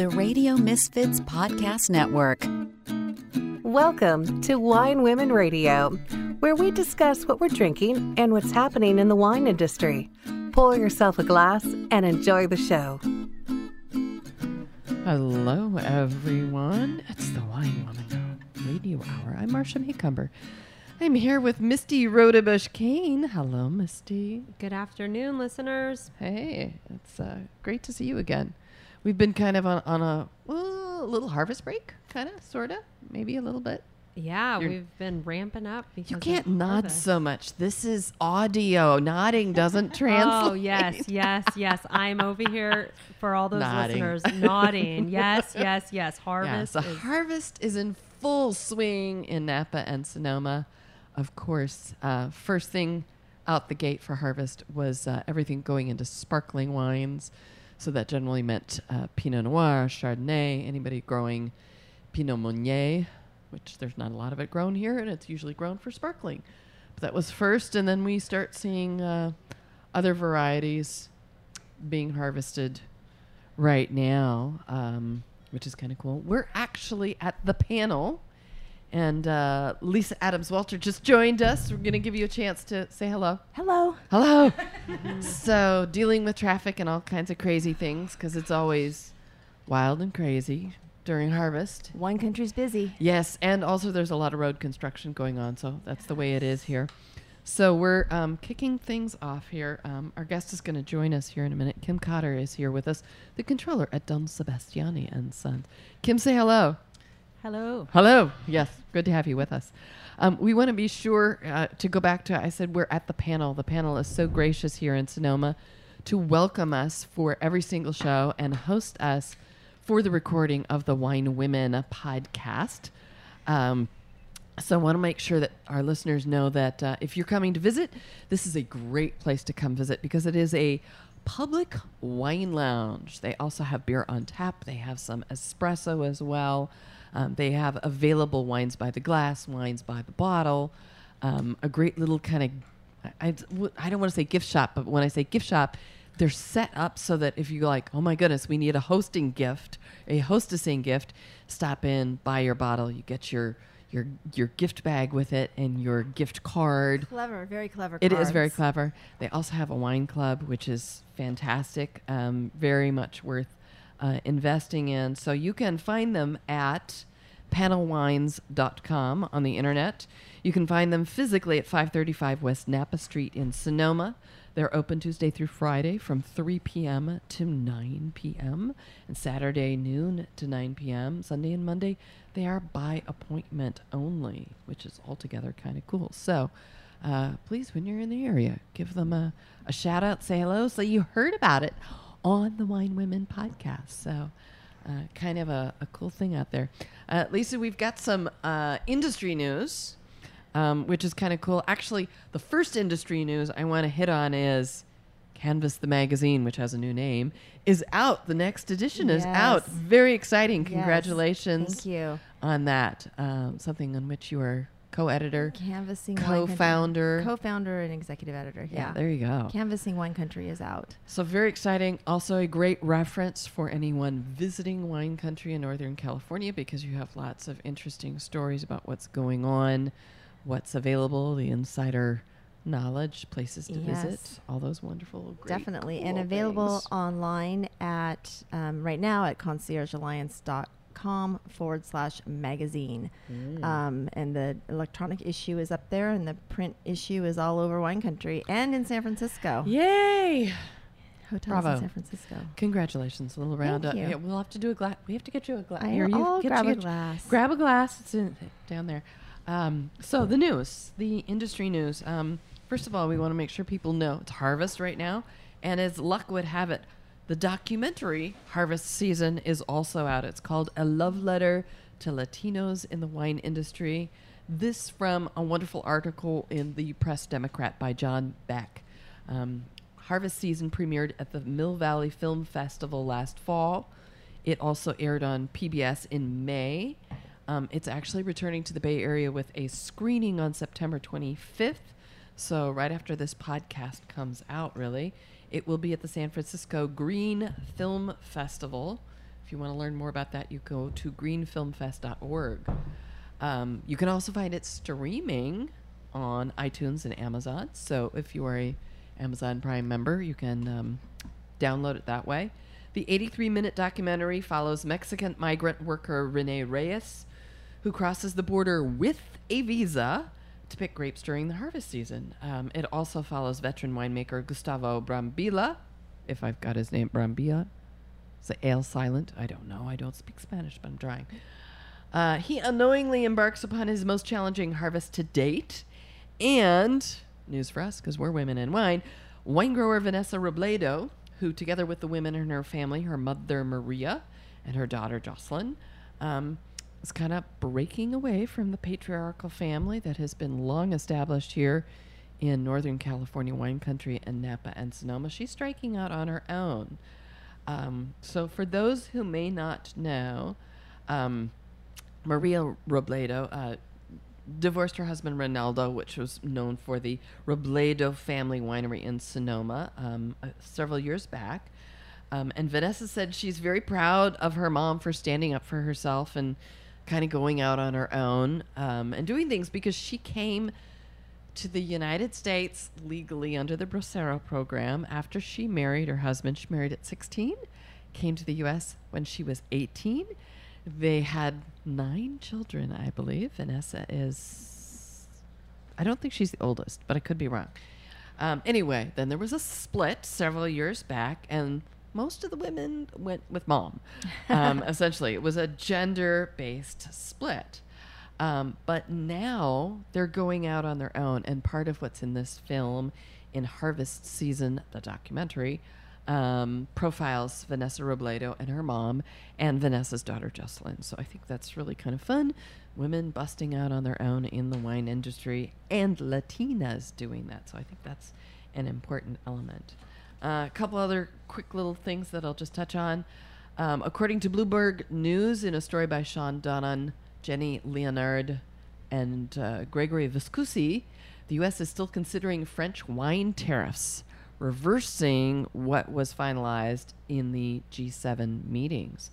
the Radio Misfits Podcast Network. Welcome to Wine Women Radio, where we discuss what we're drinking and what's happening in the wine industry. Pour yourself a glass and enjoy the show. Hello, everyone. It's the Wine Woman Radio Hour. I'm Marcia Macomber. I'm here with Misty Rodebush Kane. Hello, Misty. Good afternoon, listeners. Hey, it's uh, great to see you again. We've been kind of on, on a well, little harvest break, kind of, sort of, maybe a little bit. Yeah, You're- we've been ramping up. Because You can't nod harvest. so much. This is audio. Nodding doesn't translate. Oh yes, yes, yes. I'm over here for all those Nodding. listeners nodding. Yes, yes, yes. Yeah, Harvest. so is- harvest is in full swing in Napa and Sonoma. Of course, uh, first thing out the gate for harvest was uh, everything going into sparkling wines. So that generally meant uh, Pinot Noir, Chardonnay, anybody growing Pinot Meunier, which there's not a lot of it grown here, and it's usually grown for sparkling. But that was first, and then we start seeing uh, other varieties being harvested right now, um, which is kind of cool. We're actually at the panel, and uh, Lisa Adams Walter just joined us. We're going to give you a chance to say hello. Hello. Hello. so, dealing with traffic and all kinds of crazy things because it's always wild and crazy during harvest. Wine country's busy. Yes, and also there's a lot of road construction going on, so that's the way it is here. So we're um, kicking things off here. Um, our guest is going to join us here in a minute. Kim Cotter is here with us, the controller at Don Sebastiani and Sons. Kim, say hello. Hello. Hello. Yes, good to have you with us. Um, we want to be sure uh, to go back to, I said we're at the panel. The panel is so gracious here in Sonoma to welcome us for every single show and host us for the recording of the Wine Women podcast. Um, so I want to make sure that our listeners know that uh, if you're coming to visit, this is a great place to come visit because it is a public wine lounge. They also have beer on tap. They have some espresso as well. Um, they have available wines by the glass, wines by the bottle. Um, a great little kind of, I, I don't want to say gift shop, but when I say gift shop, they're set up so that if you're like, oh my goodness, we need a hosting gift, a hostessing gift, stop in, buy your bottle, you get your your your gift bag with it and your gift card. Clever, very clever. It is very clever. They also have a wine club, which is fantastic, um, very much worth uh, investing in. So you can find them at panelwines.com on the internet. You can find them physically at 535 West Napa Street in Sonoma. They're open Tuesday through Friday from 3 p.m. to 9 p.m. and Saturday noon to 9 p.m. Sunday and Monday they are by appointment only, which is altogether kind of cool. So, uh, please, when you're in the area, give them a, a shout out, say hello. So you heard about it on the Wine Women podcast. So, uh, kind of a, a cool thing out there. Uh, Lisa, we've got some uh, industry news, um, which is kind of cool. Actually, the first industry news I want to hit on is Canvas the magazine, which has a new name, is out. The next edition is out. Very exciting. Yes. Congratulations Thank you. on that. Um, something on which you are co-editor, Canvassing co-founder. co-founder and executive editor. yeah, Yeah. there you go. Canvassing Wine Country is out. So very exciting. Also a great reference for anyone visiting wine country in Northern California because you have lots of interesting stories about what's going on, what's available, the insider knowledge, places to visit, all those wonderful, great, Definitely. and available things. online at, um, right now at conciergealliance.com forward slash magazine. Mm. Um, and the electronic issue is up there, and the print issue is all over Wine Country and in San Francisco. Yay! Hotels Bravo. in San Francisco. Congratulations, a little round Thank up. you. Yeah, we'll have to do a glass. We have to get you a glass. I'll grab a glass. Grab a glass. It's in, down there. Um, so the news, the industry news. Um, first of all, we want to make sure people know it's harvest right now, and as luck would have it, the documentary harvest season is also out. It's called A Love Letter to Latinos in the Wine Industry. This from a wonderful article in the Press Democrat by John Beck. Um, harvest season premiered at the Mill Valley Film Festival last fall. It also aired on PBS in May. Um, it's actually returning to the Bay Area with a screening on September 25th. So, right after this podcast comes out, really, it will be at the San Francisco Green Film Festival If you want to learn more about that, you go to greenfilmfest.org. Um, you can also find it streaming on iTunes and Amazon. So if you are a Amazon Prime member, you can um, download it that way. The 83 minute documentary follows Mexican migrant worker Rene Reyes, who crosses the border with a visa to pick grapes during the harvest season. Um, it also follows veteran winemaker Gustavo Brambilla, if I've got his name, Brambilla. Is the ale silent? I don't know. I don't speak Spanish, but I'm trying. Uh, he unknowingly embarks upon his most challenging harvest to date. And, news for us, because we're women in wine, wine grower Vanessa Robledo, who, together with the women in her family, her mother Maria and her daughter Jocelyn, um, is kind of breaking away from the patriarchal family that has been long established here in Northern California wine country and Napa and Sonoma. She's striking out on her own. Um, so, for those who may not know, um, Maria Robledo uh, divorced her husband Ronaldo, which was known for the Robledo family winery in Sonoma um, uh, several years back. Um, and Vanessa said she's very proud of her mom for standing up for herself and kind of going out on her own um, and doing things because she came to the United States legally under the Bracero program after she married her husband. She married at 16, came to the U.S. when she was 18. They had nine children, I believe. Vanessa is, I don't think she's the oldest, but I could be wrong. Um, anyway, then there was a split several years back, and most of the women went with mom. Um, essentially, it was a gender based split. Um, but now they're going out on their own. And part of what's in this film, in Harvest Season, the documentary, um, profiles Vanessa Robledo and her mom and Vanessa's daughter Jocelyn. So I think that's really kind of fun. Women busting out on their own in the wine industry and Latinas doing that. So I think that's an important element. Uh, a couple other quick little things that I'll just touch on. Um, according to Bloomberg News, in a story by Shawn Donnan, Jenny Leonard, and uh, Gregory Viscusi, the U.S. is still considering French wine tariffs, reversing what was finalized in the G7 meetings.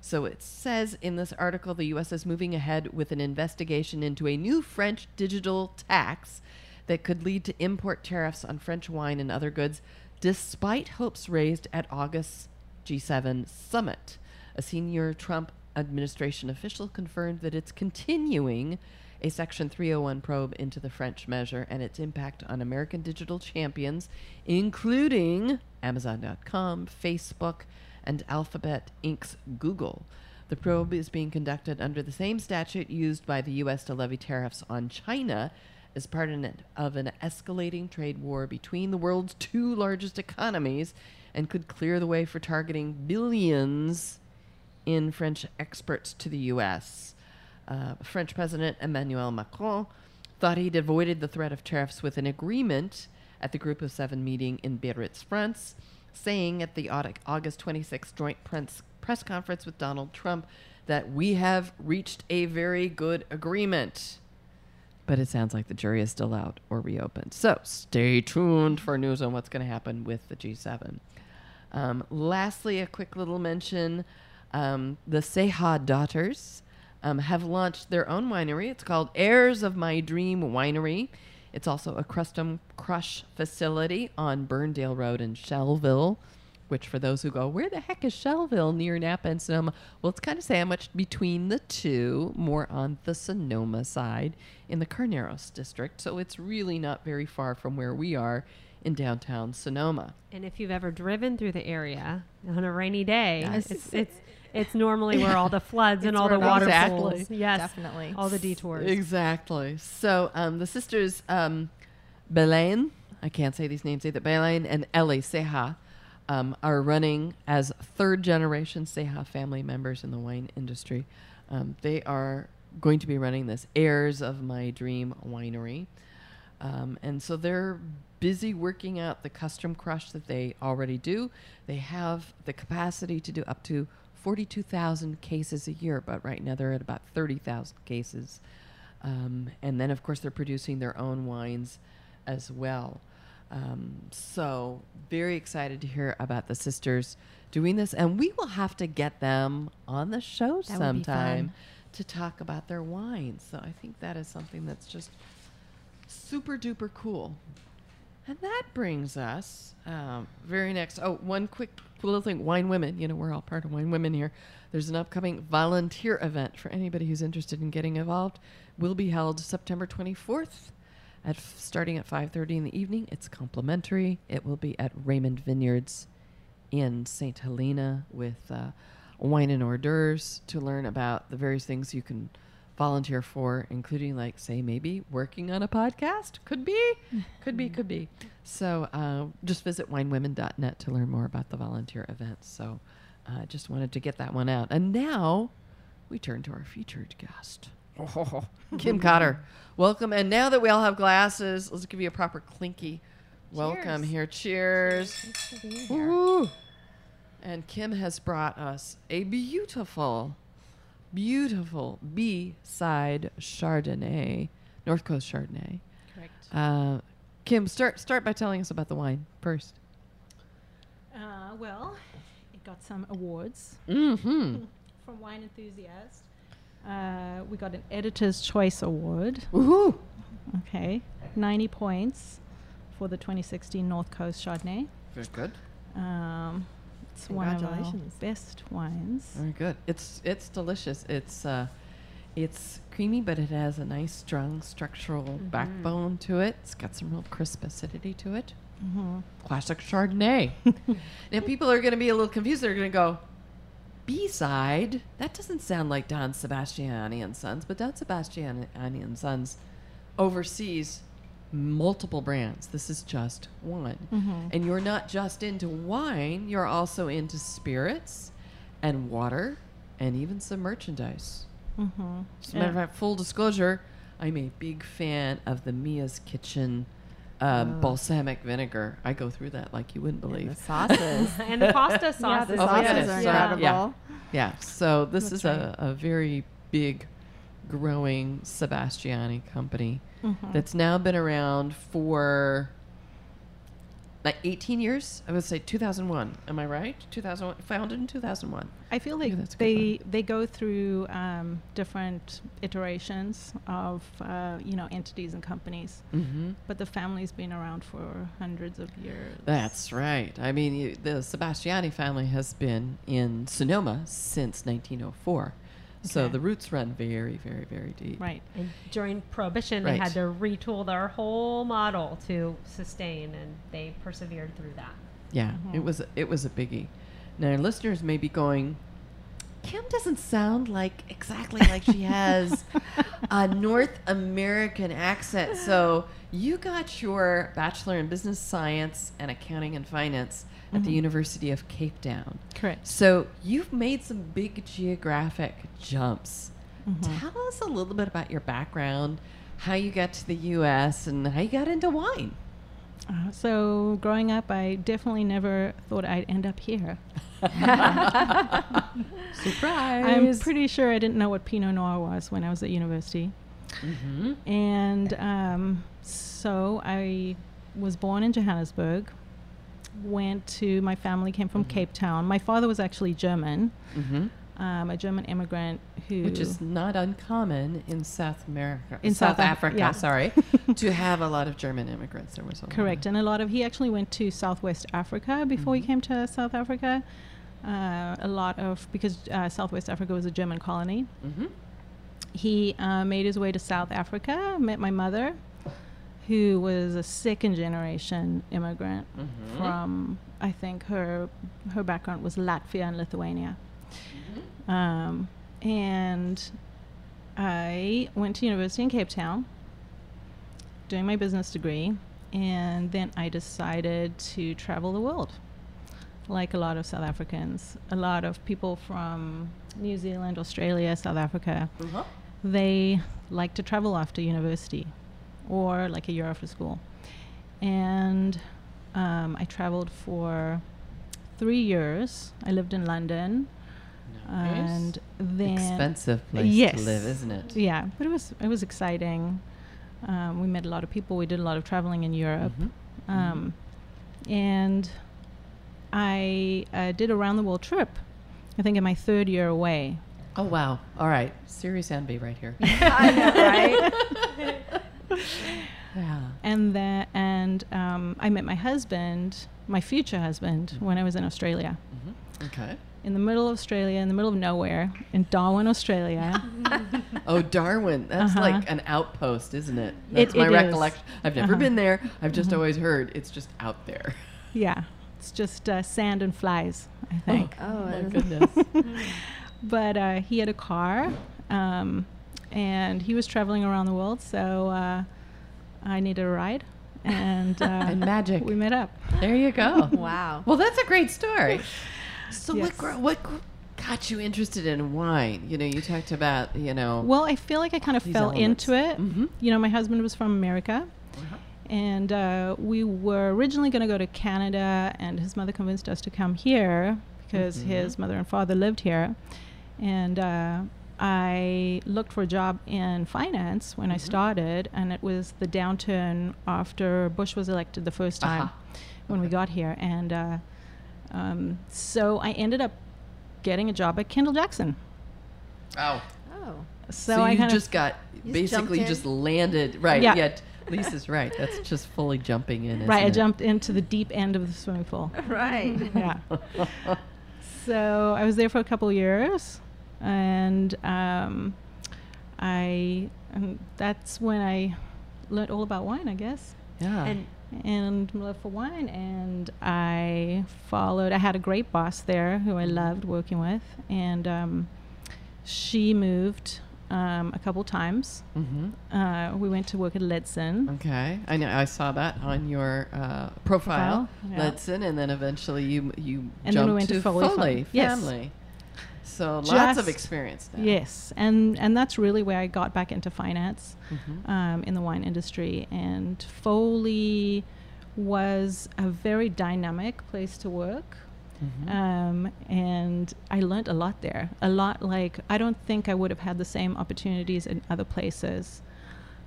So it says in this article the U.S. is moving ahead with an investigation into a new French digital tax that could lead to import tariffs on French wine and other goods, despite hopes raised at August's G7 summit. A senior Trump administration official confirmed that it's continuing a Section 301 probe into the French measure and its impact on American digital champions, including Amazon.com, Facebook, and Alphabet Inc.'s Google. The probe is being conducted under the same statute used by the U.S. to levy tariffs on China as part of an escalating trade war between the world's two largest economies and could clear the way for targeting billions in French exports to the U.S. Uh, French President Emmanuel Macron thought he'd avoided the threat of tariffs with an agreement at the Group of Seven meeting in Biarritz, France, saying at the August 26th joint press conference with Donald Trump that we have reached a very good agreement. But it sounds like the jury is still out or reopened. So stay tuned for news on what's going to happen with the G7. Um, lastly, a quick little mention um, the Ceja daughters um, have launched their own winery. It's called Heirs of My Dream Winery. It's also a custom crush facility on Burndale Road in Schellville, which, for those who go, where the heck is Schellville near Napa and Sonoma? Well, it's kind of sandwiched between the two, more on the Sonoma side in the Carneros district. So it's really not very far from where we are in downtown Sonoma. And if you've ever driven through the area on a rainy day, yes. it's, it's it's normally where all the floods and all the water exactly. Yes, definitely. All the detours. Exactly. So um, the sisters um, Belaine, I can't say these names either. Belaine and Ellie Ceja um, are running as third generation Ceja family members in the wine industry. Um, they are going to be running this heirs of my dream winery. Um, and so they're busy working out the custom crush that they already do. They have the capacity to do up to 42,000 cases a year, but right now they're at about 30,000 cases. Um, and then, of course, they're producing their own wines as well. Um, so very excited to hear about the sisters doing this, and we will have to get them on the show That sometime to talk about their wines. So I think that is something that's just super duper cool. And that brings us um, very next. Oh, one quick little thing. Wine Women. You know, we're all part of Wine Women here. There's an upcoming volunteer event for anybody who's interested in getting involved. Will be held September 24th, at f- starting at 5:30 in the evening. It's complimentary. It will be at Raymond Vineyards in St. Helena with uh, wine and hors d'oeuvres to learn about the various things you can volunteer for, including, like, say, maybe working on a podcast. Could be, could be, could be. So uh, just visit winewomen.net to learn more about the volunteer events. So I uh, just wanted to get that one out. And now we turn to our featured guest. Kim Cotter, welcome. And now that we all have glasses, let's give you a proper clinky welcome here. Cheers. Woo. And Kim has brought us a beautiful, beautiful B side Chardonnay, North Coast Chardonnay. Correct. Uh, Kim, start start by telling us about the wine first. Uh, well, it got some awards Mm-hmm. from Wine Enthusiast. Uh, we got an Editor's Choice Award. Woohoo! Okay, 90 points for the 2016 North Coast Chardonnay. Very good. Um, it's one of our Congratulations. best wines. Very good. It's it's delicious. It's uh, it's creamy, but it has a nice, strong structural backbone to it. It's got some real crisp acidity to it. hmm Classic Chardonnay. now people are going to be a little confused. They're going to go, B side. That doesn't sound like Don Sebastiani and Sons, but Don Sebastiani and Sons oversees multiple brands. This is just one. Mhm. And you're not just into wine, you're also into spirits and water and even some merchandise. hmm As a matter of fact, full disclosure, I'm a big fan of the Mia's Kitchen um, Oh. balsamic vinegar. I go through that like you wouldn't And believe. the sauces. and the pasta sauces. yeah, sauce. the Oh, sauces yes. are Yeah. incredible. Yeah. So this That's is a, a very big, growing Sebastiani company Mhm. that's now been around for like 18 years. I would say 2001. Am I right? 2001, founded in 2001. I feel like that's a good they they go through um, different iterations of uh, you know entities and companies, Mm-hmm. but the family's been around for hundreds of years. That's right. I mean, you, the Sebastiani family has been in Sonoma since 1904. So the roots run very, very, very deep. right. And during Prohibition, they had to retool their whole model to sustain, and they persevered through that. Yeah, it Mhm. was it was a biggie. Now, listeners may be going, Kim doesn't sound like exactly like she has a North American accent. So you got your bachelor in business science and accounting and finance at the Mhm. University of Cape Town. Correct. So you've made some big geographic jumps. Mhm. Tell us a little bit about your background, how you got to the U.S., and how you got into wine. Uh, so growing up, I definitely never thought I'd end up here. Surprise! I'm pretty sure I didn't know what Pinot Noir was when I was at university. hmm And um, so I was born in Johannesburg. Went to my family came from Mhm. Cape Town. My father was actually German, hmm um, a German immigrant who, Which is not uncommon in South America, In South, South Af- Africa. yeah. Sorry, to have a lot of German immigrants. There was a correct, and a lot of he actually went to Southwest Africa before Mhm. he came to South Africa. Uh, a lot of because uh, Southwest Africa was a German colony. Mhm. He uh, made his way to South Africa, met my mother, who was a second generation immigrant Mhm. from, I think her her background was Latvia and Lithuania. Mhm. Um, and I went to university in Cape Town doing my business degree, and then I decided to travel the world. Like a lot of South Africans, a lot of people from New Zealand, Australia, South Africa, Uh-huh. they like to travel after university or like a year after school. And um, I traveled for three years. I lived in London. Nice. And then expensive place yes. to live, isn't it? Yeah, but it was it was exciting. Um, we met a lot of people. We did a lot of traveling in Europe, Mhm. Um, And I uh, did a round the world trip, I think in my third year away. Oh wow! All right, serious envy right here. I know, right? yeah. And then, and um, I met my husband, my future husband, when I was in Australia. Okay. In the middle of Australia, in the middle of nowhere, in Darwin, Australia. Oh, Darwin. That's Uh-huh. like an outpost, isn't it? It- That's my it is. recollection. I've never Uh-huh. been there. I've just always heard it's just out there. yeah, it's just uh, sand and flies, I think. Oh, my goodness. but uh, he had a car, um, and he was traveling around the world, so uh, I needed a ride, and, uh, and magic. we met up. There you go. wow. Well, that's a great story. So what Yes. gro- what gr- got you interested in wine? You know, you talked about you know. Well, I feel like I kind of fell elements. into it. Mhm. You know, my husband was from America, Uh-huh. and uh, we were originally going to go to Canada, and his mother convinced us to come here because Mhm. his mother and father lived here. And uh, I looked for a job in finance when I Mhm. started, and it was the downturn after Bush was elected the first time Aha. when we got here. And uh, um, so I ended up getting a job at Kendall Jackson. Oh. Oh. So, So, I you just got You basically jumped just landed right. Yeah. Yeah. Lisa's right. That's just fully jumping in. Right, I it? jumped into the deep end of the swimming pool. Right. yeah. So I was there for a couple of years, and um, I and that's when I learned all about wine, I guess, Yeah. And and love for wine. And I followed. I had a great boss there who I loved working with, and um, she moved um, a couple times. mm-hmm. Uh, we went to work at Ledson. Okay, I know. I saw that on your uh, profile, Profile, yeah. Ledson, and then eventually you you And then jumped we went to Foley Fam- yes. family. So lots of experience now. Yes, and and that's really where I got back into finance. Mhm. um, in the wine industry. And Foley was a very dynamic place to work. Mhm. Um, and I learned a lot there. A lot like I don't think I would have had the same opportunities in other places.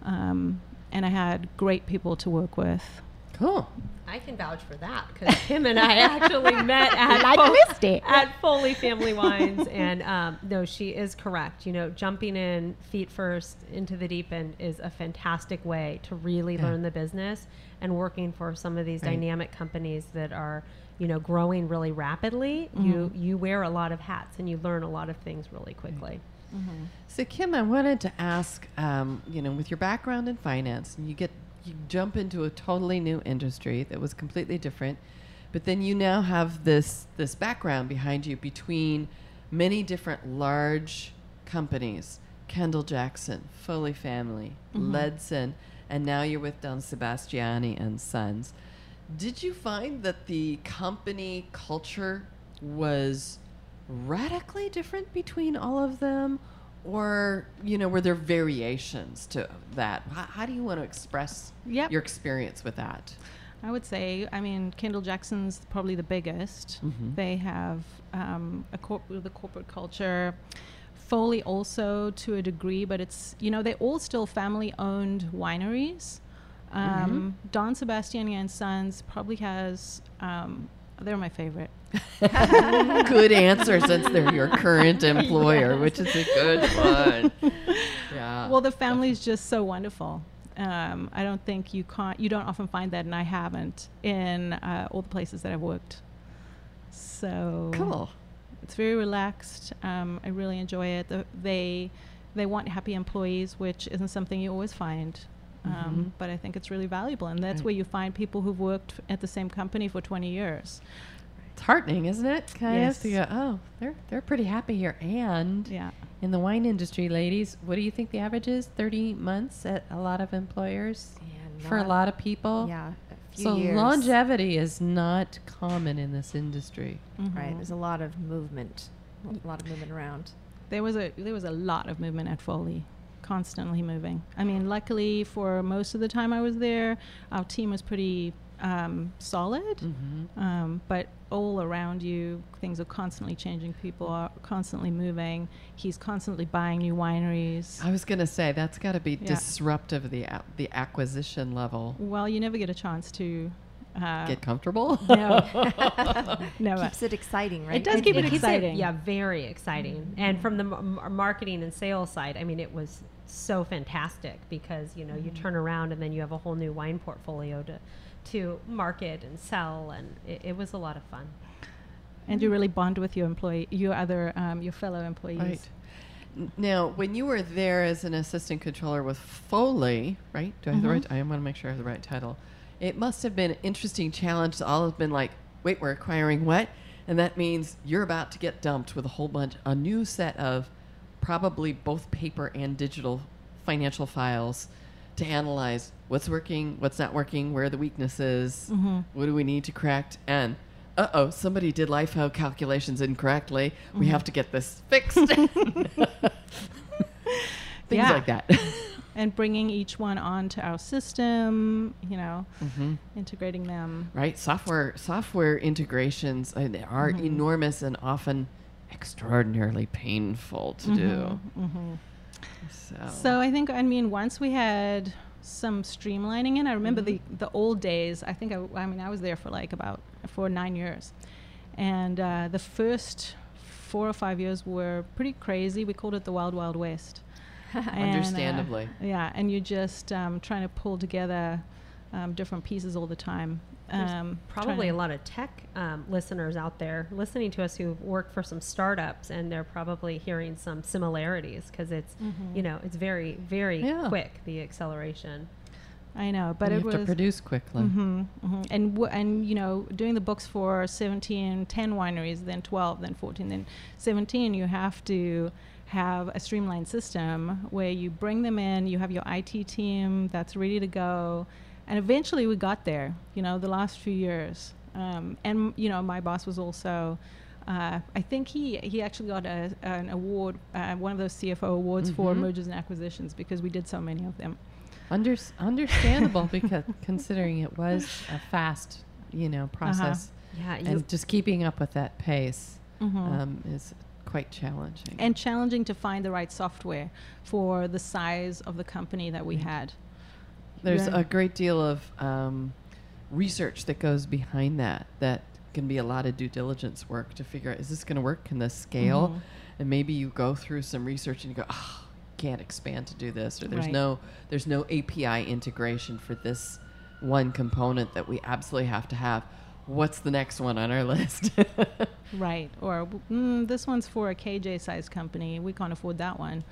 Um, and I had great people to work with. Cool. I can vouch for that because Kim and I actually met at, I Fo- missed it. at Foley Family Wines, and um, no, she is correct. You know, jumping in feet first into the deep end is a fantastic way to really Yeah. learn the business and working for some of these Right. dynamic companies that are, you know, growing really rapidly. You you wear a lot of hats and you learn a lot of things really quickly. So Kim, I wanted to ask, um, you know, with your background in finance, and you get you jump into a totally new industry that was completely different, but then you now have this this background behind you between many different large companies, Kendall Jackson, Foley Family, mm-hmm. Ledson, and now you're with Don Sebastiani and Sons. Did you find that the company culture was radically different between all of them or you know were there variations to that how, how do you want to express Yep. your experience with that I would say, I mean, Kendall Jackson's probably the biggest. Mhm. They have um, a corp- the corporate culture. Foley also to a degree, but it's you know they're all still family-owned wineries. Um, Don Sebastiani and Sons probably has. Um, they're my favorite. good answer since they're your current employer which is a good one yeah well, the family is just so wonderful. Um, I don't think you can't. You don't often find that, and I haven't in uh, all the places that I've worked. So cool It's very relaxed. Um, I really enjoy it. The, they they want happy employees, which isn't something you always find. Um, Mhm. but I think it's really valuable, and that's Right. where you find people who've worked at the same company for 20 years. it's heartening isn't it kind Yes. of to go oh they're they're pretty happy here and Yeah. in the wine industry ladies what do you think the average is 30 months at a lot of employers Yeah, for a lot of people Yeah, so years. longevity is not common in this industry. Right. Mhm. There's a lot of movement, a lot of movement around. There was a there was a lot of movement at Foley, constantly moving. I mean, luckily for most of the time I was there, our team was pretty um, solid. Mm-hmm. Um, but all around you, things are constantly changing. People are constantly moving. He's constantly buying new wineries. I was gonna say that's got to be Yeah. disruptive the a- the acquisition level. Well, you never get a chance to Uh, Get comfortable. no, no. Keeps it exciting, right? It does keep it keeps exciting. yeah, very exciting. Mm-hmm. And from the m- m- marketing and sales side, I mean, it was so fantastic because you know you Mm-hmm. turn around and then you have a whole new wine portfolio to to market and sell, and it, it was a lot of fun. and you really bond with your employee, your other, um, your fellow employees. Right. Now, when you were there as an assistant controller with Foley, right? Do I have the right? I want to make sure I have the right title. It must have been an interesting challenge. to All have been like, wait, we're acquiring what? And that means you're about to get dumped with a whole bunch, a new set of probably both paper and digital financial files to analyze what's working, what's not working, where are the weaknesses, what do we need to correct, and uh oh, somebody did LIFO calculations incorrectly. We have to get this fixed. Things Yeah. like that. And bringing each one onto our system, you know, hmm integrating them. Right? Software software integrations uh, they are enormous and often extraordinarily painful to do. hmm So, So I think I mean once we had some streamlining in, I remember the the old days. I think I, I mean I was there for like about for nine years, and uh, the first four or five years were pretty crazy. We called it the Wild Wild West. And, uh, Understandably. yeah, and you're just um, trying to pull together um, different pieces all the time. Um, probably a lot of tech um, listeners out there listening to us who work for some startups, and they're probably hearing some similarities because it's, Mm-hmm. you know, it's very, very Yeah. quick the acceleration. I know, but you it have was to produce quickly. hmm hmm And w- and you know, doing the books for 17, 10 wineries, then 12, then 14, then 17, you have to have a streamlined system where you bring them in, you have your IT team that's ready to go, and eventually we got there. You know, the last few years, um, and you know, my boss was also. Uh, I think he he actually got a, an award, uh, one of those CFO awards for Mhm. mergers and acquisitions because we did so many of them. Unders- understandable because considering it was a fast, you know, process, Yeah, and just keeping up with that pace Mhm. um, is quite challenging. and challenging to find the right software for the size of the company that we had. There's Yeah. a great deal of um, research that goes behind that. That can be a lot of due diligence work to figure out is this going to work? Can this scale? Mhm. And maybe you go through some research and you go, oh, can't expand to do this, or there's Right. no there's no API integration for this one component that we absolutely have to have. What's the next one on our list? Right. Or mm, this one's for a KJ size company. We can't afford that one.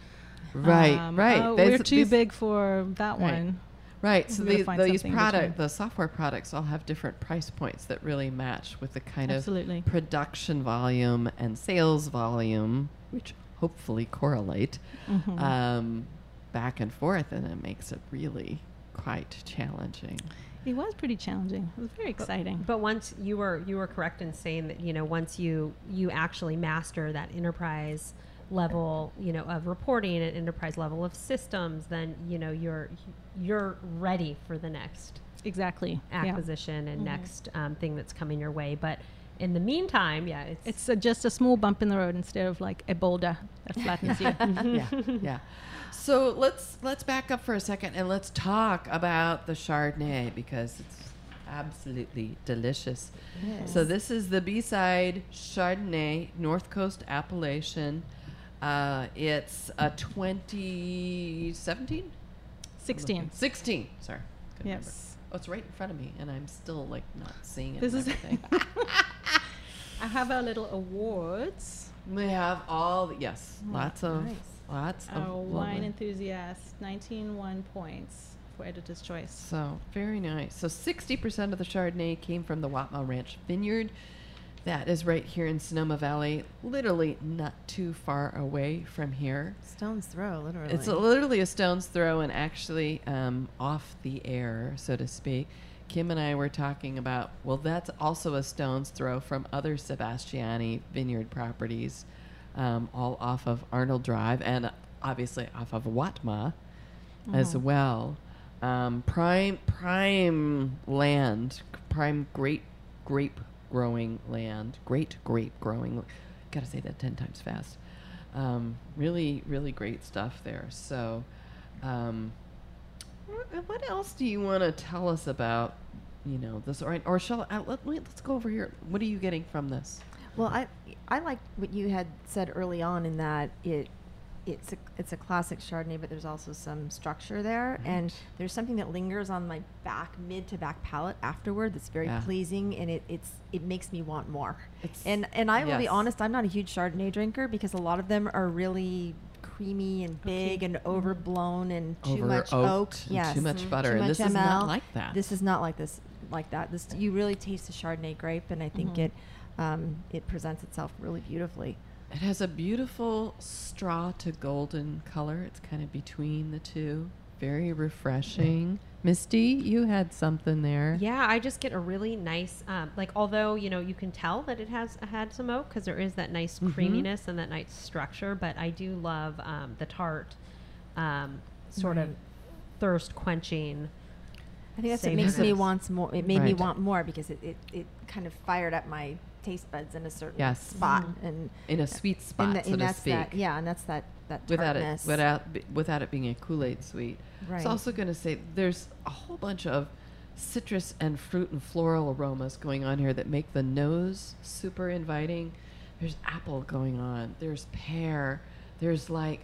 right, Um, right. oh, we're too big for that Right. one. Right. So the, find these product, the software products, all have different price points that really match with the kind Absolutely. of production volume and sales volume, which hopefully correlate Mhm. um, back and forth, and it makes it really quite challenging. It was pretty challenging. It was very exciting. But once you were you were correct in saying that you know once you you actually master that enterprise level you know of reporting and enterprise level of systems, then you know you're you're ready for the next exactly. Yeah. acquisition and Mhm. next um, thing that's coming your way. But in the meantime, yeah, it's, It's uh, just a small bump in the road instead of like a boulder that flattens you. yeah, yeah. So let's let's back up for a second and let's talk about the Chardonnay because it's absolutely delicious. Yes. So this is the B-side Chardonnay, North Coast appellation. Uh, it's a 2017? 16. 16. Sorry. Couldn't remember. Yes. Oh, it's right in front of me, and I'm still like not seeing it. This and is. everything. I have our little awards. we have all the, yes, lots of nice. lots of wine lovely- enthusiast, 19 one points for Editor's Choice. So very nice. So sixty percent of the Chardonnay came from the Watmaugh Ranch Vineyard. That is right here in Sonoma Valley, literally not too far away from here. Stone's throw, literally. It's a, literally a stone's throw, and actually um, off the air, so to speak. Kim and I were talking about well, that's also a stone's throw from other Sebastiani vineyard properties, um, all off of Arnold Drive, and obviously off of Watmaugh as well. Um, prime prime land, prime great grape growing land, great grape growing. Got to say that ten times fast. Um, really, really great stuff there. So, um, what else do you want to tell us about you know this or or shall I, let, let's go over here. What are you getting from this? Well, I I like what you had said early on in that it it's a it's a classic Chardonnay, but there's also some structure there, mm-hmm. and there's something that lingers on my back mid to back palate afterward that's very Yeah. pleasing, and it it's it makes me want more. It's- and and I will be honest, I'm not a huge Chardonnay drinker because a lot of them are really creamy and big and overblown and too much oak. Over-oaked and Yes, too much Mhm. butter, Too and much this is not like that. This is not like this like that. This you really taste the Chardonnay grape, and I think Mhm. it um, it presents itself really beautifully. It has a beautiful straw to golden color. It's kind of between the two. Very refreshing. Misty, you had something there. Yeah, I just get a really nice, um, like although you know you can tell that it has had some oak because there is that nice Mhm. creaminess and that nice structure. But I do love um, the tart, um, sort of thirst quenching. I think that's what makes me want more. It made me want more because it, it, it kind of fired up my taste buds in a certain Yes. spot, Mhm. and In a sweet spot, and, tha- so and to that's speak. that. Yeah, and that's that that without tartness. it without without it being a Kool-Aid sweet. Right. It's also going to say there's a whole bunch of citrus and fruit and floral aromas going on here that make the nose super inviting. There's apple going on. There's pear. There's like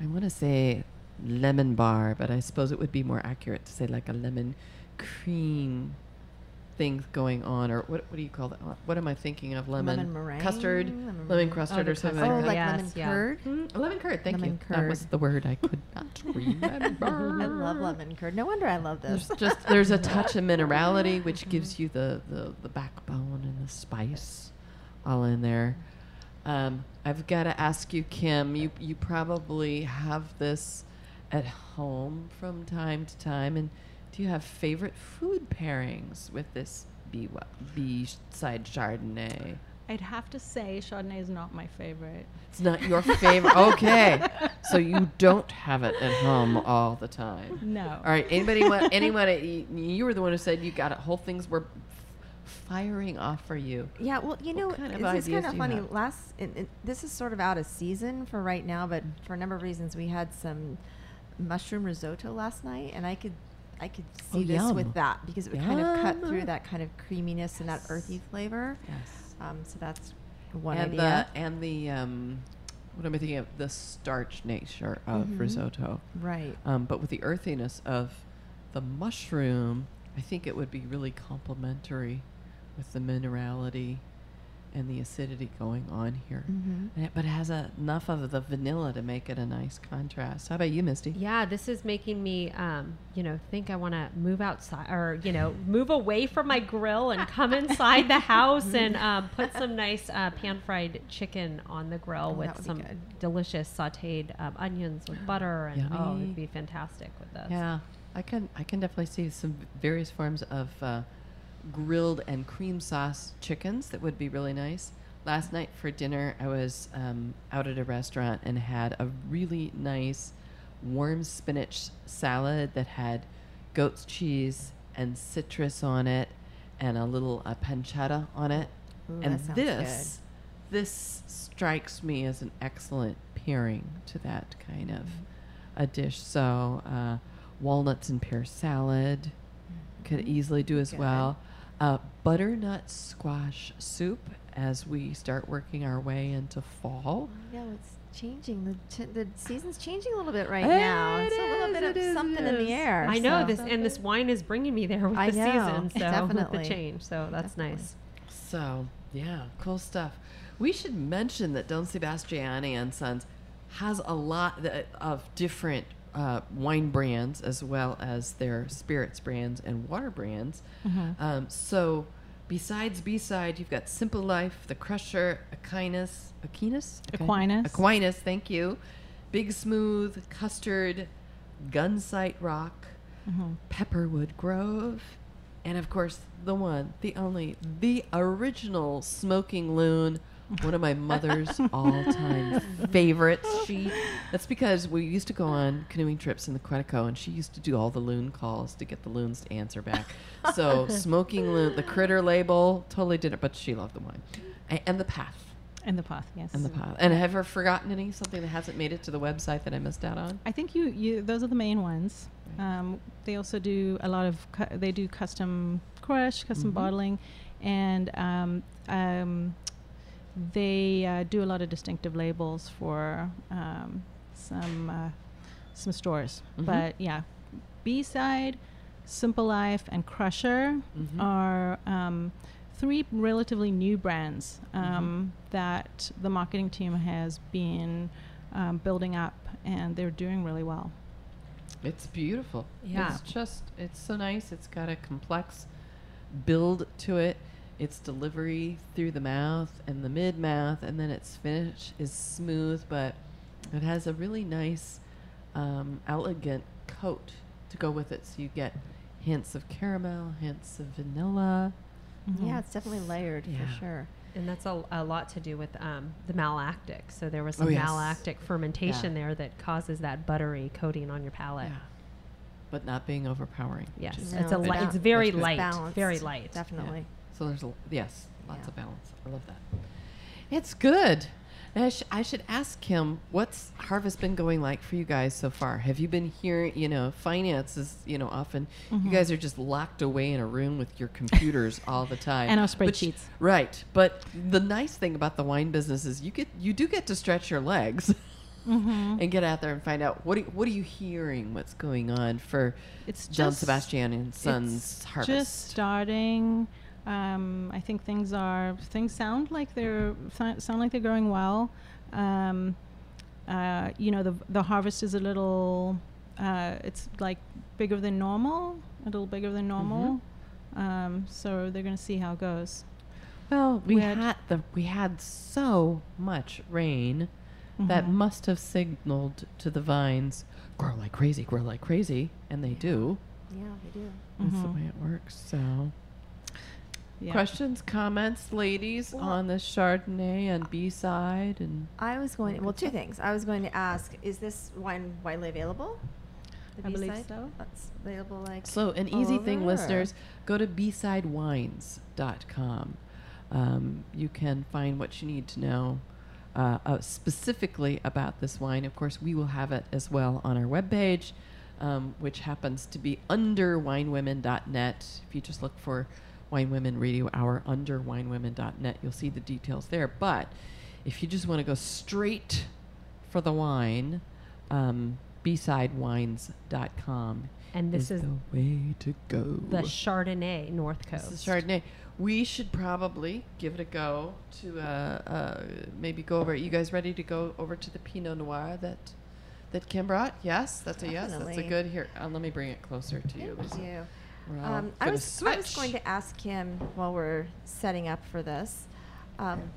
I want to say lemon bar, but I suppose it would be more accurate to say like a lemon cream thing going on or what what do you call that? What am I thinking of? Lemon, Lemon meringue? custard, Lemon lemon custard Oh, or the something oh, like like Yes, lemon yeah. curd. Mm, lemon curd, thank Lemon you. That was the word I could not remember. I love lemon curd. No wonder I love this. There's just there's a touch of minerality which gives you the, the, the backbone and the spice all in there. Um, I've got to ask you, Kim. You you probably have this at home from time to time, and do you have favorite food pairings with this B B side Chardonnay? I'd have to say Chardonnay is not my favorite. It's not your favorite. okay, so you don't have it at home all the time. No. All right. Anybody want? Anyone? You, you were the one who said you got it. Whole things were f- firing off for you. Yeah, well, you know, kind of this is kind of funny. have? Last, it, it, this is sort of out of season for right now, but for a number of reasons, we had some mushroom risotto last night, and I could, I could see Oh, this yum. with that because it would kind of cut through that kind of creaminess and that earthy flavor. Yes. Um, so that's one and idea. the and the um, what am I thinking of? The starch nature of Mhm. risotto. right. Um, but with the earthiness of the mushroom, I think it would be really complementary with the minerality and the acidity going on here. Mhm. And it- but it has a, enough of the vanilla to make it a nice contrast. How about you, Misty? Yeah, this is making me, um, you know, think I want to move outside or, you know, move away from my grill and come inside the house and um, put some nice uh, pan fried chicken on the grill Oh, with some delicious sauteed um, onions with butter. And oh, it'd be fantastic with this. Yeah, I can I can definitely see some various forms of uh, grilled and cream sauce chickens that would be really nice. Last night for dinner, I was um, out at a restaurant and had a really nice warm spinach salad that had goat's cheese and citrus on it, and a little uh, pancetta on it. Ooh, and that sounds this this strikes me as an excellent pairing to that kind of a dish. So uh, walnuts and pear salad could easily do as Good. well. Uh, butternut squash soup as we start working our way into fall. Yeah, it's changing. The ch- the season's changing a little bit right It now. It's a little bit of is, something it in the air. I know so- this, and this wine is bringing me there with I the know, season. So with definitely. the change, so that's Definitely. nice. So yeah, cool stuff. We should mention that Don Sebastiani and Sons has a lot of different uh, wine brands as well as their spirits brands and water brands. Um, so besides B-side, you've got Simple Life, The Crusher, Aquinas, Aquinas, Aquinas. Aquinas. Thank you. Big Smooth, Custard, Gunsight Rock, Mhm. Pepperwood Grove, and of course the one, the only, the original Smoking Loon, one of my mother's all-time favorites. She, that's because we used to go on canoeing trips in the Quetico, and she used to do all the loon calls to get the loons to answer back. So Smoking Loon, the critter label, totally did it, but she loved the wine, A- and the Path. And the path, yes. And the path. And have I forgotten any? Something that hasn't made it to the website that I missed out on? I think you, you those are the main ones. Um, they also do a lot of cu- they do custom crush, custom Mhm. bottling, and um, um, they uh, do a lot of distinctive labels for um, some uh, some stores. Mhm. But yeah, B side, Simple Life, and Crusher Mhm. are um, three relatively new brands um, that the marketing team has been um, building up, and they're doing really well. It's beautiful. Yeah. It's just, it's so nice. It's got a complex build to it. Its delivery through the mouth and the mid mouth, and then its finish is smooth, but it has a really nice, um, elegant coat to go with it. So you get hints of caramel, hints of vanilla. Yeah, it's definitely layered Yeah. for sure. And that's a, a lot to do with um, the malolactic. So there was Oh, some yes. malolactic fermentation there that causes that buttery coating on your palate. Yeah. But not being overpowering. Yes, No, it's a it's light. It's very it's light, balanced, very light. Definitely. So there's a, yes, lots Yeah. of balance. I love that. It's good. I, sh- I should ask him what's harvest been going like for you guys so far. Have you been hearing? You know, finances. you know often you guys are just locked away in a room with your computers all the time And our But spreadsheets. right, but the nice thing about the wine business is you get you do get to stretch your legs. Mm-hmm. And get out there and find out what are, what are you hearing? What's going on for It's John just- Sebastiani and Sons it's Harvest? Just starting. Um, I think things are things sound like they're th- sound like they're going well. Um, uh, you know, the the harvest is a little. Uh, it's like bigger than normal, a little bigger than normal. Um, so they're going to see how it goes. Well, we We had, had- the we had so much rain that Mhm. must have signaled to the vines, grow like crazy, grow like crazy, and they do. Yeah, they do. That's the Mhm. way it works. So, Yeah. questions, comments, ladies, Well- on the Chardonnay and B side, and I was going. Well, two things. I was going to ask: Is this wine widely available? The I believe so. That's available like. So, an all easy thing, over, or- listeners, go to bsidewines.com. Um, you can find what you need to know uh, uh, specifically about this wine. Of course, we will have it as well on our webpage, um, which happens to be under winewomen.net. If you just look for Wine Women Radio Hour under winewomen.net, you'll see the details there. But if you just want to go straight for the wine, um, bsidewines.com And this is the way to go. the Chardonnay North Coast. This is Chardonnay. We should probably give it a go to uh, uh, maybe go over. You guys ready to go over to the Pinot Noir that that Kim brought? Yes, that's a yes. That's a good. Here, uh, let me bring it closer to you. Thank Lisa. you. We're Um, I was I was going to ask him while we're setting up for this. Um,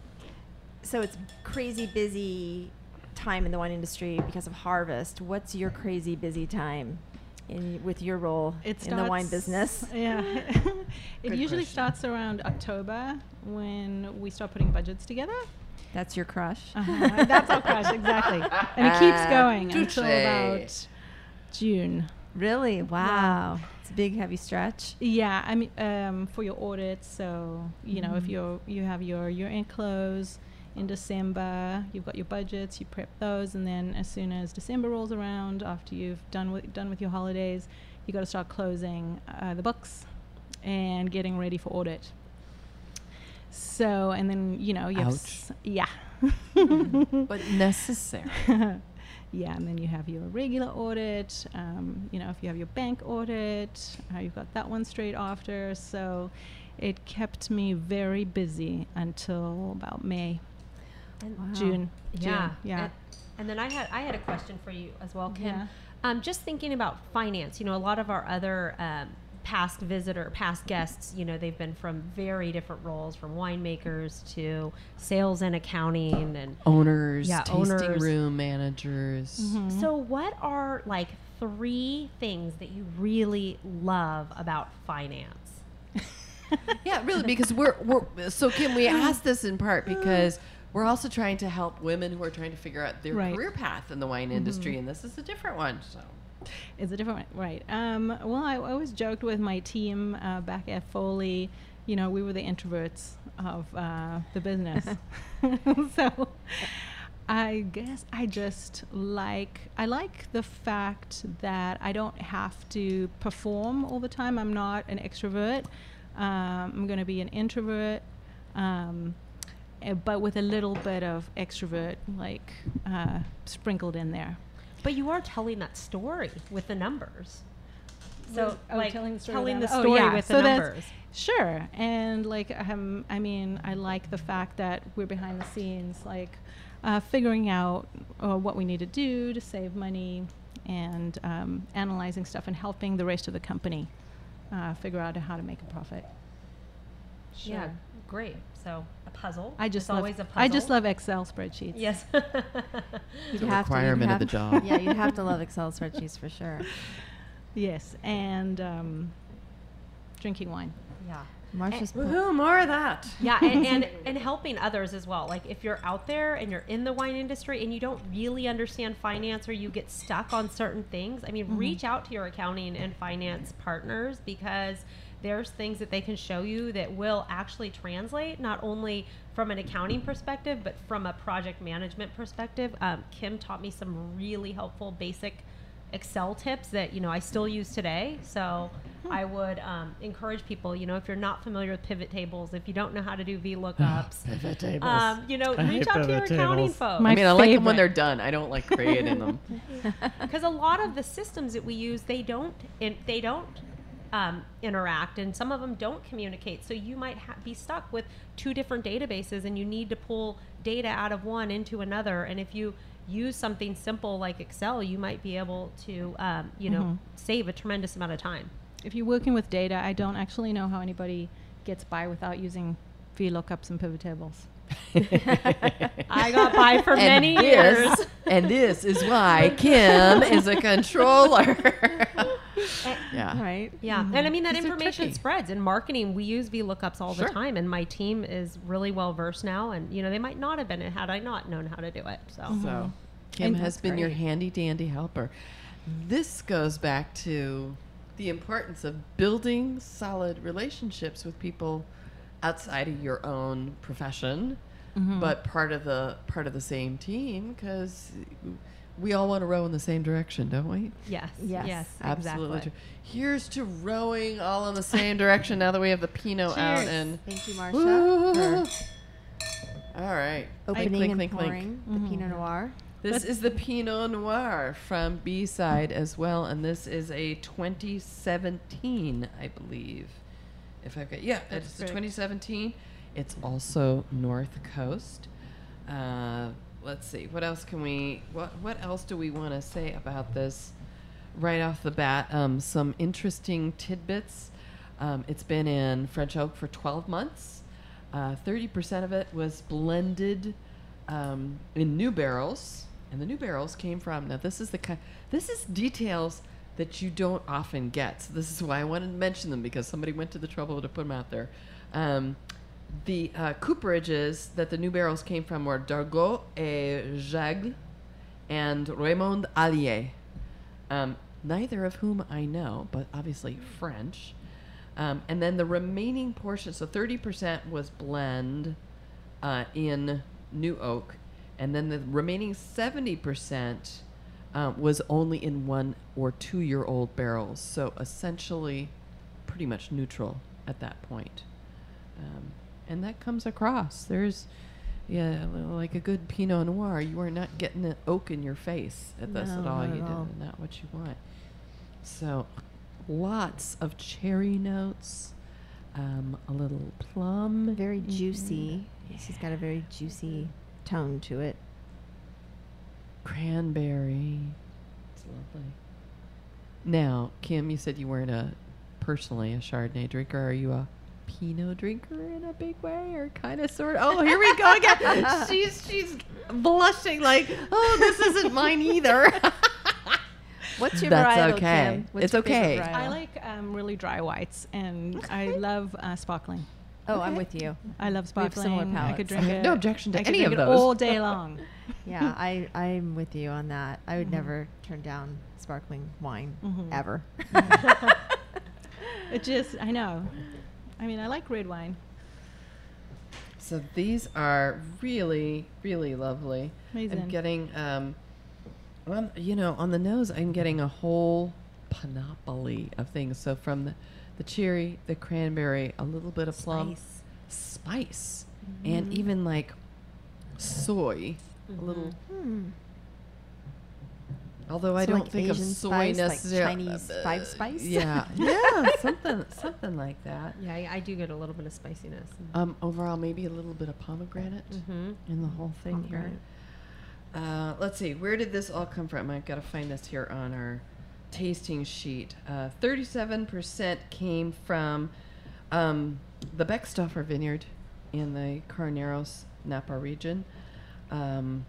so it's crazy busy time in the wine industry because of harvest. What's your crazy busy time in with your role It in the wine business? Yeah. it Good usually question. starts around October when we start putting budgets together. That's your crush. Uh-huh. That's our crush, exactly. And it keeps going until about June. Really? Wow. It's a big heavy stretch. Yeah, I mean, um, for your audits. So you know, if you're you have your year end close in December, you've got your budgets, you prep those, and then as soon as December rolls around, after you've done with done with your holidays, you got to start closing uh, the books and getting ready for audit. So, and then you know, you have s- yeah. but necessary. yeah, and then you have your regular audit. Um, you know, if you have your bank audit, uh, you've got that one straight after. So it kept me very busy until about May, And- Wow. June. Yeah, June, yeah. And, and then I had I had a question for you as well, Kim. Yeah. Um, just thinking about finance, you know, a lot of our other um, past visitor, past guests, you know, they've been from very different roles, from winemakers to sales and accounting, and Owners, Yeah, tasting owners. room managers. Mhm. so what are like three things that you really love about finance? yeah, really, because we're we're so Kim. We asked this in part because we're also trying to help women who are trying to figure out their Right. career path in the wine industry, and this is a different one. So It's a different one, right? Um, well, I, I always joked with my team uh, back at Foley. You know, we were the introverts of uh, the business. so I guess I just like I like the fact that I don't have to perform all the time. I'm not an extrovert. Um, I'm going to be an introvert, um, eh, but with a little bit of extrovert like uh, sprinkled in there. But you are telling that story with the numbers. So, Oh, like telling the story telling the about- oh, yeah. with So the numbers. Sure, and like um, I mean, I like the fact that we're behind the scenes, like uh, figuring out uh, what we need to do to save money, and um, analyzing stuff and helping the rest of the company uh, figure out how to make a profit. Yeah, great. So a puzzle. I just it's love, always a puzzle. I just love Excel spreadsheets. Yes. You'd a have to- you'd requirement of the have- job. Yeah, you'd have to love Excel spreadsheets for sure. Yes, and um, drinking wine. yeah. Marsha's po- Woohoo, more of that. Yeah, and, and and helping others as well. Like if you're out there and you're in the wine industry and you don't really understand finance or you get stuck on certain things, I mean, reach out to your accounting and finance partners because there's things that they can show you that will actually translate not only from an accounting perspective but from a project management perspective. Um, Kim taught me some really helpful basic Excel tips that you know I still use today. So I would um, encourage people, you know, if you're not familiar with pivot tables, if you don't know how to do VLOOKUps, Pivot tables. um, you know, I reach out to your pivot accounting tables. folks. My I mean, I like them when they're done. I don't like creating them. because a lot of the systems that we use they don't in, they don't um, interact and some of them don't communicate so you might ha- be stuck with two different databases and you need to pull data out of one into another and if you use something simple like excel you might be able to um, you know Mhm. save a tremendous amount of time If you're working with data, I don't actually know how anybody gets by without using VLOOKUPs and pivot tables. i got by for many years and this is why Kim is a controller. Eh, yeah. right. Yeah, mm-hmm. and I mean that These information spreads. In marketing, we use VLOOKUPs all the time, and my team is really well versed now. And you know, they might not have been had I not known how to do it. So So mm-hmm. Kim And has that's been your handy dandy helper. This goes back to the importance of building solid relationships with people outside of your own profession, mm-hmm. but part of the part of the same team because we all want to row in the same direction, don't we? yes, Yes. yes, Absolutely. exactly. Here's to rowing all in the same direction now that we have the Pinot out and Thank you, Woo. Marsha, all right. for opening Clink, and clink, clink. pouring the Pinot Noir. This is the Pinot Noir from B side as well, and this is a 2017, I believe. If I've got yeah, That's it's a 2017. It's also North Coast. Uh, let's see, what else can we? What what else do we want to say about this? Right off the bat, um, some interesting tidbits. Um, it's been in French oak for 12 months. Uh, 30% of it was blended um, in new barrels, and the new barrels came from. Now, this is the. This is details that you don't often get. So this is why I wanted to mention them because somebody went to the trouble to put them out there. Um, the uh, cooperages that the new barrels came from were Dargaud et Jaegle and Raymond Allier. Um, neither of whom I know, but obviously French. Um, and then the remaining portion, so 30% was blend uh, in new oak, and then the remaining 70% um, was only in one or two year old barrels. So essentially, pretty much neutral at that point. Um, and that comes across. There's, yeah, like a good Pinot Noir. You are not getting the oak in your face at this at all. not You do not what you want. So, lots of cherry notes, um, a little plum. Very in juicy. She's got a very juicy tone to it. cranberry. It's lovely. Now, Kim, you said you weren't a personally a Chardonnay drinker. Are you a Pinot drinker in a big way, or kind of sort? Oh, here we go again. she's she's blushing like, oh, this isn't mine either. What's your That's varietal, okay. Kim? What's It's okay. I like um, really dry whites, and I love uh, sparkling. Oh, I'm with you. I love We have sparkling. similar I could drink it. no objection to I could any drink of it those. all day long. Yeah, I I'm with you on that. I would never turn down sparkling wine Mhm. ever. It just, I know. I mean, I like red wine. So these are really, really lovely. Amazing. I'm getting, um, on, you know, on the nose, I'm getting a whole panoply of things. So from the, the cherry, the cranberry, a little bit of plum, Spice. spice, and even like soy, a little. Hmm. Although I don't like think Asian of soy spice, like necessarily. Chinese five spice? Yeah, yeah, something, something like that. Yeah, I, I do get a little bit of spiciness. Um, overall, maybe a little bit of pomegranate Mm-hmm. in the whole thing here. Uh, let's see, where did this all come from? I've got to find this here on our tasting sheet. Uh, 37% came from um, the Beckstoffer Vineyard in the Carneros Napa region. Um,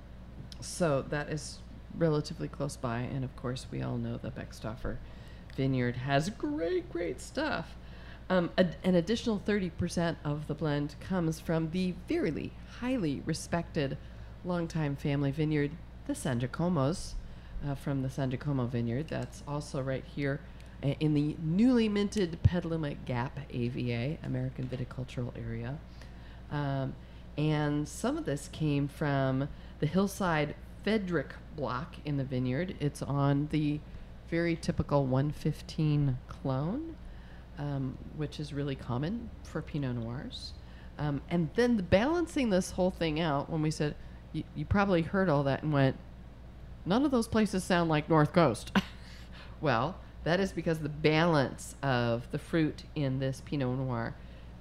so that is relatively close by, and of course, we all know the Beckstoffer Vineyard has great, great stuff. Um, an additional 30% of the blend comes from the very highly respected longtime family vineyard, the San Giacomos, uh, from the San Giacomo Vineyard. That's also right here uh, in the newly minted Petaluma Gap AVA, American Viticultural Area. Um, and some of this came from the hillside Fedrick block in the vineyard. It's on the very typical 115 clone, um, which is really common for Pinot Noirs. Um, and then the balancing this whole thing out, when we said, you, you probably heard all that and went, none of those places sound like North Coast. well, that is because the balance of the fruit in this Pinot Noir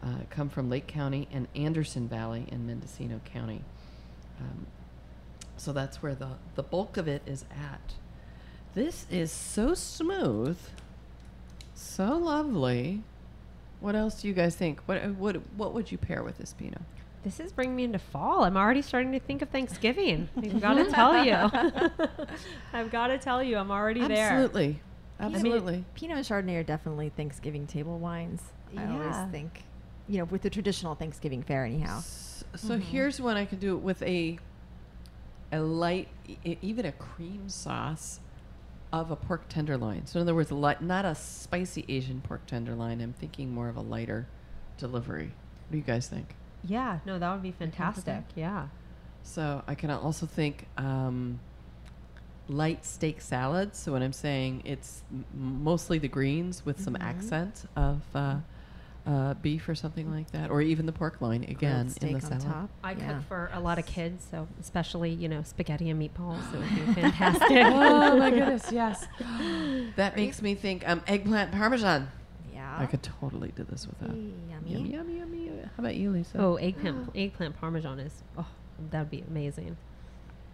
uh, come from Lake County and Anderson Valley in Mendocino County. Um, so that's where the, the bulk of it is at. This is so smooth, so lovely. What else do you guys think? What uh, what what would you pair with this Pinot? This is bringing me into fall. I'm already starting to think of Thanksgiving. I've got to tell you. I've got to tell you, I'm already there. Absolutely, Pinot- absolutely. Pinot and Chardonnay are definitely Thanksgiving table wines. I always think, you know, with the traditional Thanksgiving fare, anyhow. S- So here's one I could do it with a a light, e- even a cream sauce of a pork tenderloin. So in other words, a light, not a spicy Asian pork tenderloin. I'm thinking more of a lighter delivery. What do you guys think? Yeah, no, that would be fantastic. Yeah. So I can also think um, light steak salad. So when I'm saying it's m- mostly the greens with some accent of uh, uh, beef or something like that, or even the pork loin again Grilled in the steak on salad. top. I Yeah. cook for a lot of kids, so especially, you know, spaghetti and meatballs. It would be fantastic. oh my goodness, yes. that makes me think um, eggplant parmesan. Yeah. I could totally do this with that. Yummy. Yummy, yummy, yummy. How about you, Lisa? Oh, eggplant eggplant parmesan is oh, that'd be amazing.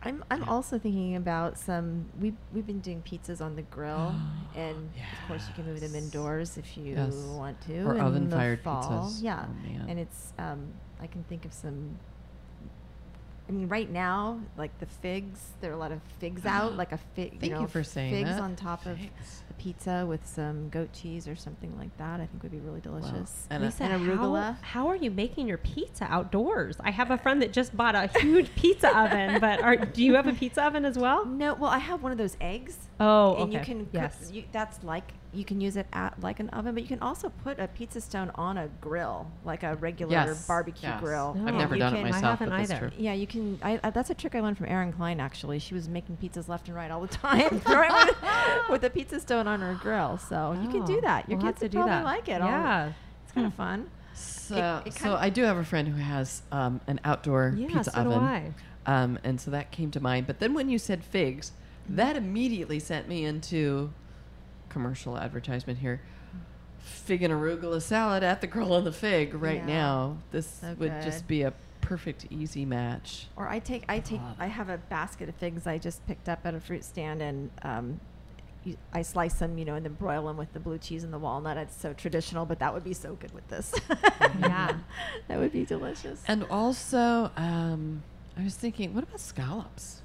I'm I'm also thinking about some. We we've been doing pizzas on the grill, and of course you can move them indoors if you Yes. want to. Or in oven-fired fall. pizzas. Yeah, Oh, and it's um I can think of some. I mean, right now, like the figs, there are a lot of figs out, like a fig. Thank you, you for saying figs that. on top of Figs. a pizza with some goat cheese or something like that. I think would be really delicious. and Lisa, and how, arugula. how are you making your pizza outdoors? I have a friend that just bought a huge pizza oven, but are, do you have a pizza oven as well? No, well, I have one of those eggs. Oh, and you okay. can cook, yes. you, that's like you can use it at like an oven, but you can also put a pizza stone on a grill, like a regular Yes, barbecue yes. grill. No. I've never you done can- it I haven't either. true. Yeah, you can. I, I, that's a trick I learned from Erin Klein. Actually, she was making pizzas left and right all the time, throwing with, with a pizza stone on her grill. So you can do Oh, that. Your we'll kids to would do probably that. like it. I'll- Yeah. it's kind of fun. So, it so I do have a friend who has um, an outdoor Yeah, pizza so do oven. I. Um, and so that came to mind. But then when you said figs, that immediately sent me into commercial advertisement here. Fig and arugula salad at the grill and the fig right Yeah. now. This So would just be a perfect, easy match. Or I take I take I have a basket of figs I just picked up at a fruit stand and um, I slice them, you know, and then broil them with the blue cheese and the walnut. It's so traditional, but that would be so good with this. Yeah. that would be delicious. And also, um, I was thinking, what about scallops?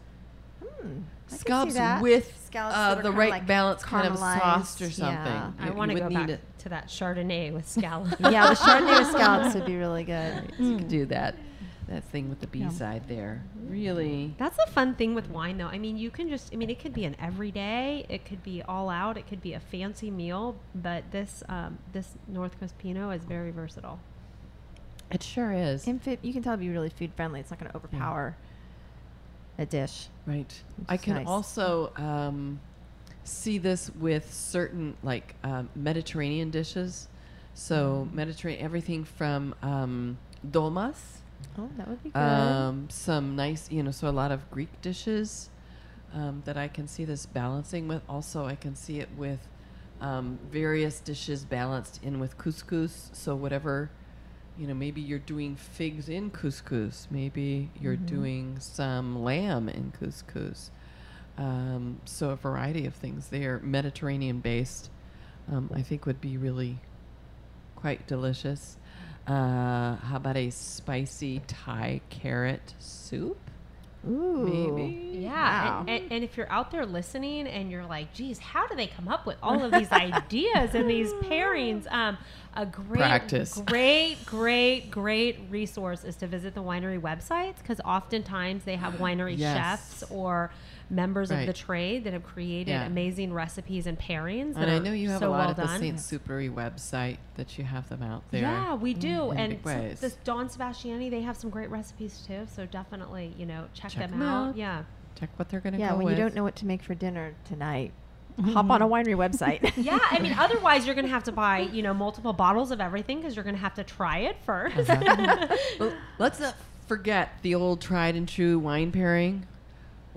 Hmm, I could see Scallops with Scallops uh, the right like balance kind of sauce or something. yeah. I want to go would back need it. to that Chardonnay with scallops. yeah, the Chardonnay with scallops would be really good. So you could do that. That thing with the B Yeah. side there. Really. That's a fun thing with wine, though. I mean, you can just, I mean, it could be an everyday, it could be all out, it could be a fancy meal, but this, um, this North Coast Pinot is very versatile. It sure is. And fit, you can tell it'd be really food friendly. It's not going to overpower a dish. Right. I can nice. also um, see this with certain like um, Mediterranean dishes. So Mediterranean, everything from um, dolmas, Oh, that would be good. um, some nice, you know, so a lot of Greek dishes um, that I can see this balancing with. Also, I can see it with um, various dishes balanced in with couscous. So whatever, you know, maybe you're doing figs in couscous. Maybe you're doing some lamb in couscous. Um, so a variety of things there, Mediterranean based, um, I think would be really quite delicious. Uh, how about a spicy Thai carrot soup? Ooh. Maybe. Yeah, and, and, and if you're out there listening and you're like, "Geez, how do they come up with all of these ideas and these pairings?" Um, a great, Practice. great, great, great resource is to visit the winery websites because oftentimes they have winery Yes. chefs or members of the trade that have created Yeah. amazing recipes and pairings. that And I know you have so a lot well at the. St. Supery website that you have them out there. Yeah, we do, in and big s- ways. this Don Sebastiani, they have some great recipes too. So definitely, you know, check, Check them them out. out. Yeah. Check what they're going to Yeah, go when with. you don't know what to make for dinner tonight, hop on a winery website. Yeah, I mean, otherwise you're going to have to buy, you know, multiple bottles of everything because you're going to have to try it 1st Uh-huh. Well, let's not forget the old tried and true wine pairing.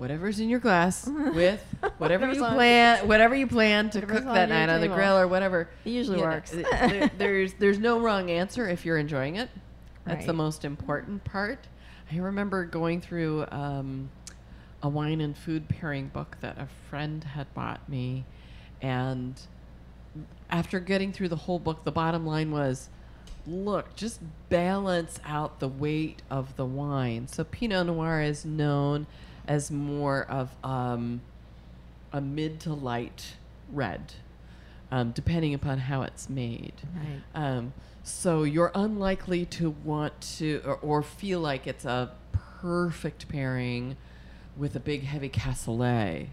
Whatever's in your glass with whatever you plan, whatever you plan to cook that night on the grill or whatever. It usually You know, works. there- there's there's no wrong answer if you're enjoying it. That's the most important part. I remember going through um, a wine and food pairing book that a friend had bought me, and after getting through the whole book, the bottom line was look, just balance out the weight of the wine. So Pinot Noir is known as more of um, a mid to light red, um, depending upon how it's made. Right. Um, so you're unlikely to want to or, or feel like it's a perfect pairing with a big heavy cassoulet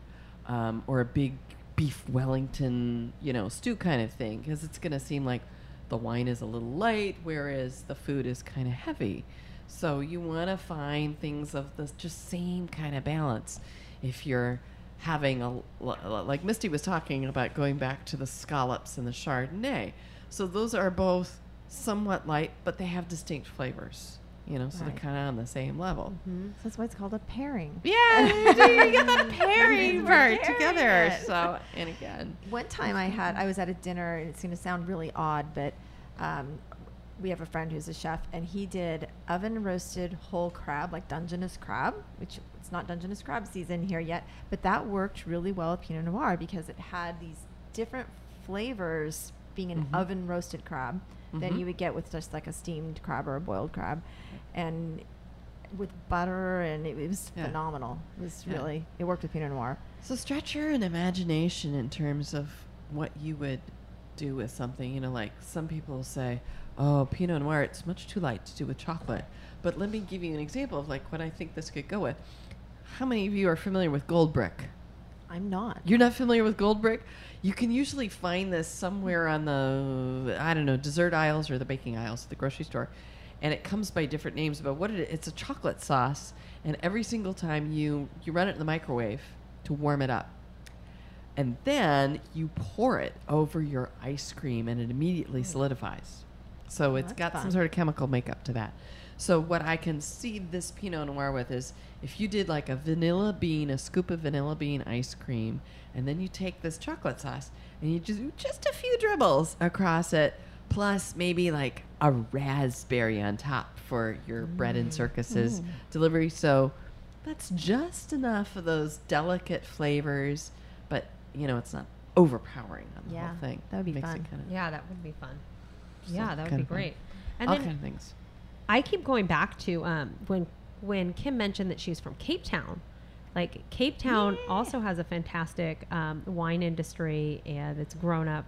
um, or a big beef Wellington, you know, stew kind of thing, because it's going to seem like the wine is a little light, whereas the food is kind of heavy. So you want to find things of the just same kind of balance. If you're having a like Misty was talking about going back to the scallops and the Chardonnay, so those are both somewhat light, but they have distinct flavors. You know, so Right. they're kind of on the same level. So that's why it's called a pairing. Yeah, you get that pairing part together. it. So, and again, One time I had, I was at a dinner, and it's going to sound really odd, but um, we have a friend who's a chef, and he did oven roasted whole crab, like Dungeness crab, which it's not Dungeness crab season here yet, but that worked really well with Pinot Noir because it had these different flavors being an oven roasted crab than Mhm. you would get with just like a steamed crab or a boiled crab. And with butter, and it, it was Yeah. phenomenal. It was Yeah. really, it worked with Pinot Noir. so stretch your imagination in terms of what you would do with something. You know, like some people say, "Oh, Pinot Noir, it's much too light to do with chocolate." But let me give you an example of like what I think this could go with. How many of you are familiar with gold brick? I'm not. You're not familiar with gold brick? You can usually find this somewhere on the I don't know dessert aisles or the baking aisles at the grocery store, and it comes by different names. But what it is, it's a chocolate sauce, and every single time you you run it in the microwave to warm it up, and then you pour it over your ice cream, and it immediately mm. solidifies. So oh, it's that's got some sort of chemical makeup to that. So what I can see this Pinot Noir with is if you did like a vanilla bean, a scoop of vanilla bean ice cream, and then you take this chocolate sauce and you just just a few dribbles across it, plus maybe like a raspberry on top for your bread and mm-hmm. circuses hmm. delivery. So that's just enough of those delicate flavors, but you know it's not overpowering on the Yeah, whole thing. that would be Makes fun. It kind of Yeah, that would be fun. So Yeah, that would be of fun. great. And all then kind of things. I keep going back to um, when when Kim mentioned that she's from Cape Town. Like Cape Town also has a fantastic um, wine industry, and it's grown up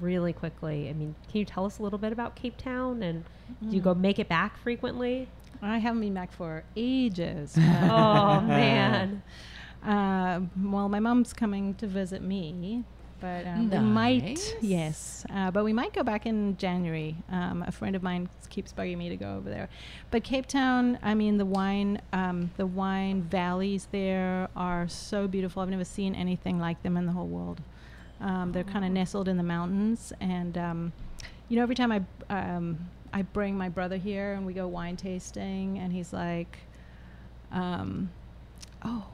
really quickly. I mean, can you tell us a little bit about Cape Town? And do you go make it back frequently? I haven't been back for ages. oh man, Uh, well, my mom's coming to visit me, but um, we might, yes, uh, but we might go back in January. Um, a friend of mine keeps bugging me to go over there. But Cape Town, I mean, the wine, um, the wine valleys there are so beautiful. I've never seen anything like them in the whole world. Um, they're kind of nestled in the mountains, and um, you know, every time I um, I bring my brother here and we go wine tasting, and he's like, um, "Oh,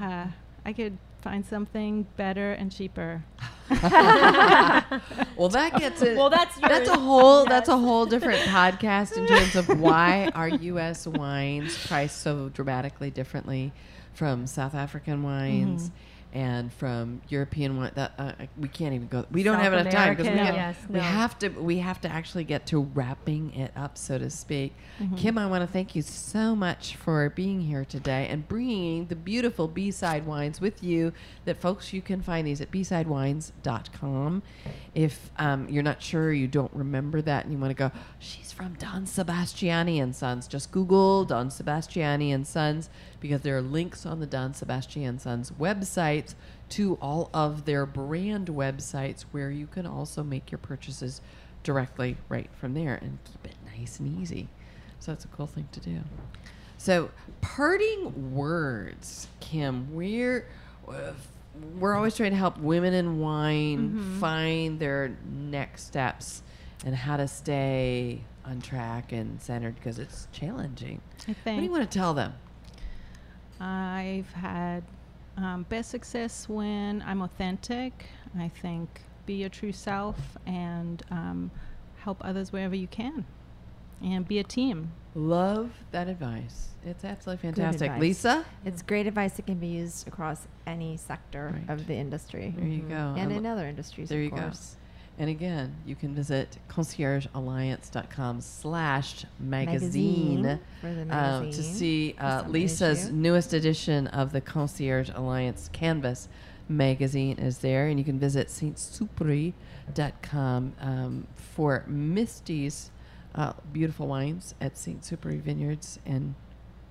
uh, I could find something better and cheaper." Well, that gets it. Well, that's that's a yours. whole that's a whole different podcast in terms of why are U.S. wines priced so dramatically differently from South African wines. Mm-hmm. And from European wine, that uh, we can't even go. We don't South have enough time because we, American, have, yes, we no. have to. We have to actually get to wrapping it up, so to speak. Mm-hmm. Kim, I want to thank you so much for being here today and bringing the beautiful B-side wines with you. That folks, you can find these at bsidewines.com. If um, you're not sure, you don't remember that, and you want to go, she's from Don Sebastiani and Sons. Just Google Don Sebastiani and Sons because there are links on the Don Sebastiani and Sons websites to all of their brand websites where you can also make your purchases directly right from there and keep it nice and easy. So that's a cool thing to do. So, parting words, Kim. We're we're always trying to help women in wine mm-hmm. find their next steps and how to stay on track and centered because it's challenging. I think. What do you want to tell them? I've had um, best success when I'm authentic. I think be your true self and um, help others wherever you can, and be a team. Love that advice. It's absolutely fantastic. Lisa, It's great advice that can be used across any sector Right. of the industry. There you Mhm. go. And I'm- in other industries, there of you go. And again, you can visit conciergealliance.com slash magazine um, to see uh, Lisa's issue. newest edition of the Concierge Alliance Canvas magazine is there. And you can visit stsupery.com um, for Misty's uh, beautiful wines at Saint Supery Vineyards. And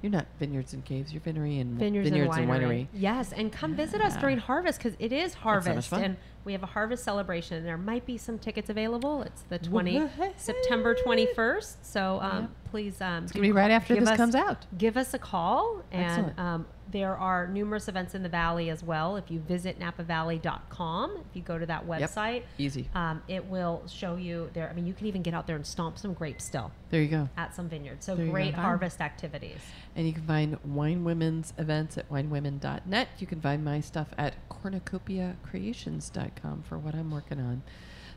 you're not vineyards and caves, you're vinery and Vineyards, and and, winery. winery. Yes, and come visit us during harvest because it is harvest, fun. and we have a harvest celebration. And there might be some tickets available. It's the twenty September twenty first. So um, please, um, It's to be right after this us- comes out. give us a call and um, there are numerous events in the valley as well if you visit napavalley.com if you go to that Yep. website Easy. um, it will show you there i mean you can even get out there and stomp some grapes still There you go. at some vineyards so There great harvest activities And you can find Wine Women's events at winewomen.net. You can find my stuff at cornucopiacreations.com for what I'm working on.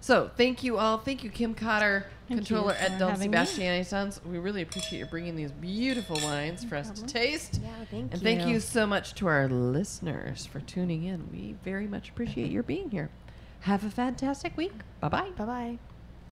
So thank you all. Thank you, Kim Cotter, Thank controller at Don. Sebastiani Sons. We really appreciate you bringing these beautiful wines for us to taste. Yeah, thank and you. thank you so much to our listeners for tuning in. We very much appreciate your being here. Have a fantastic week. Bye bye. Bye bye.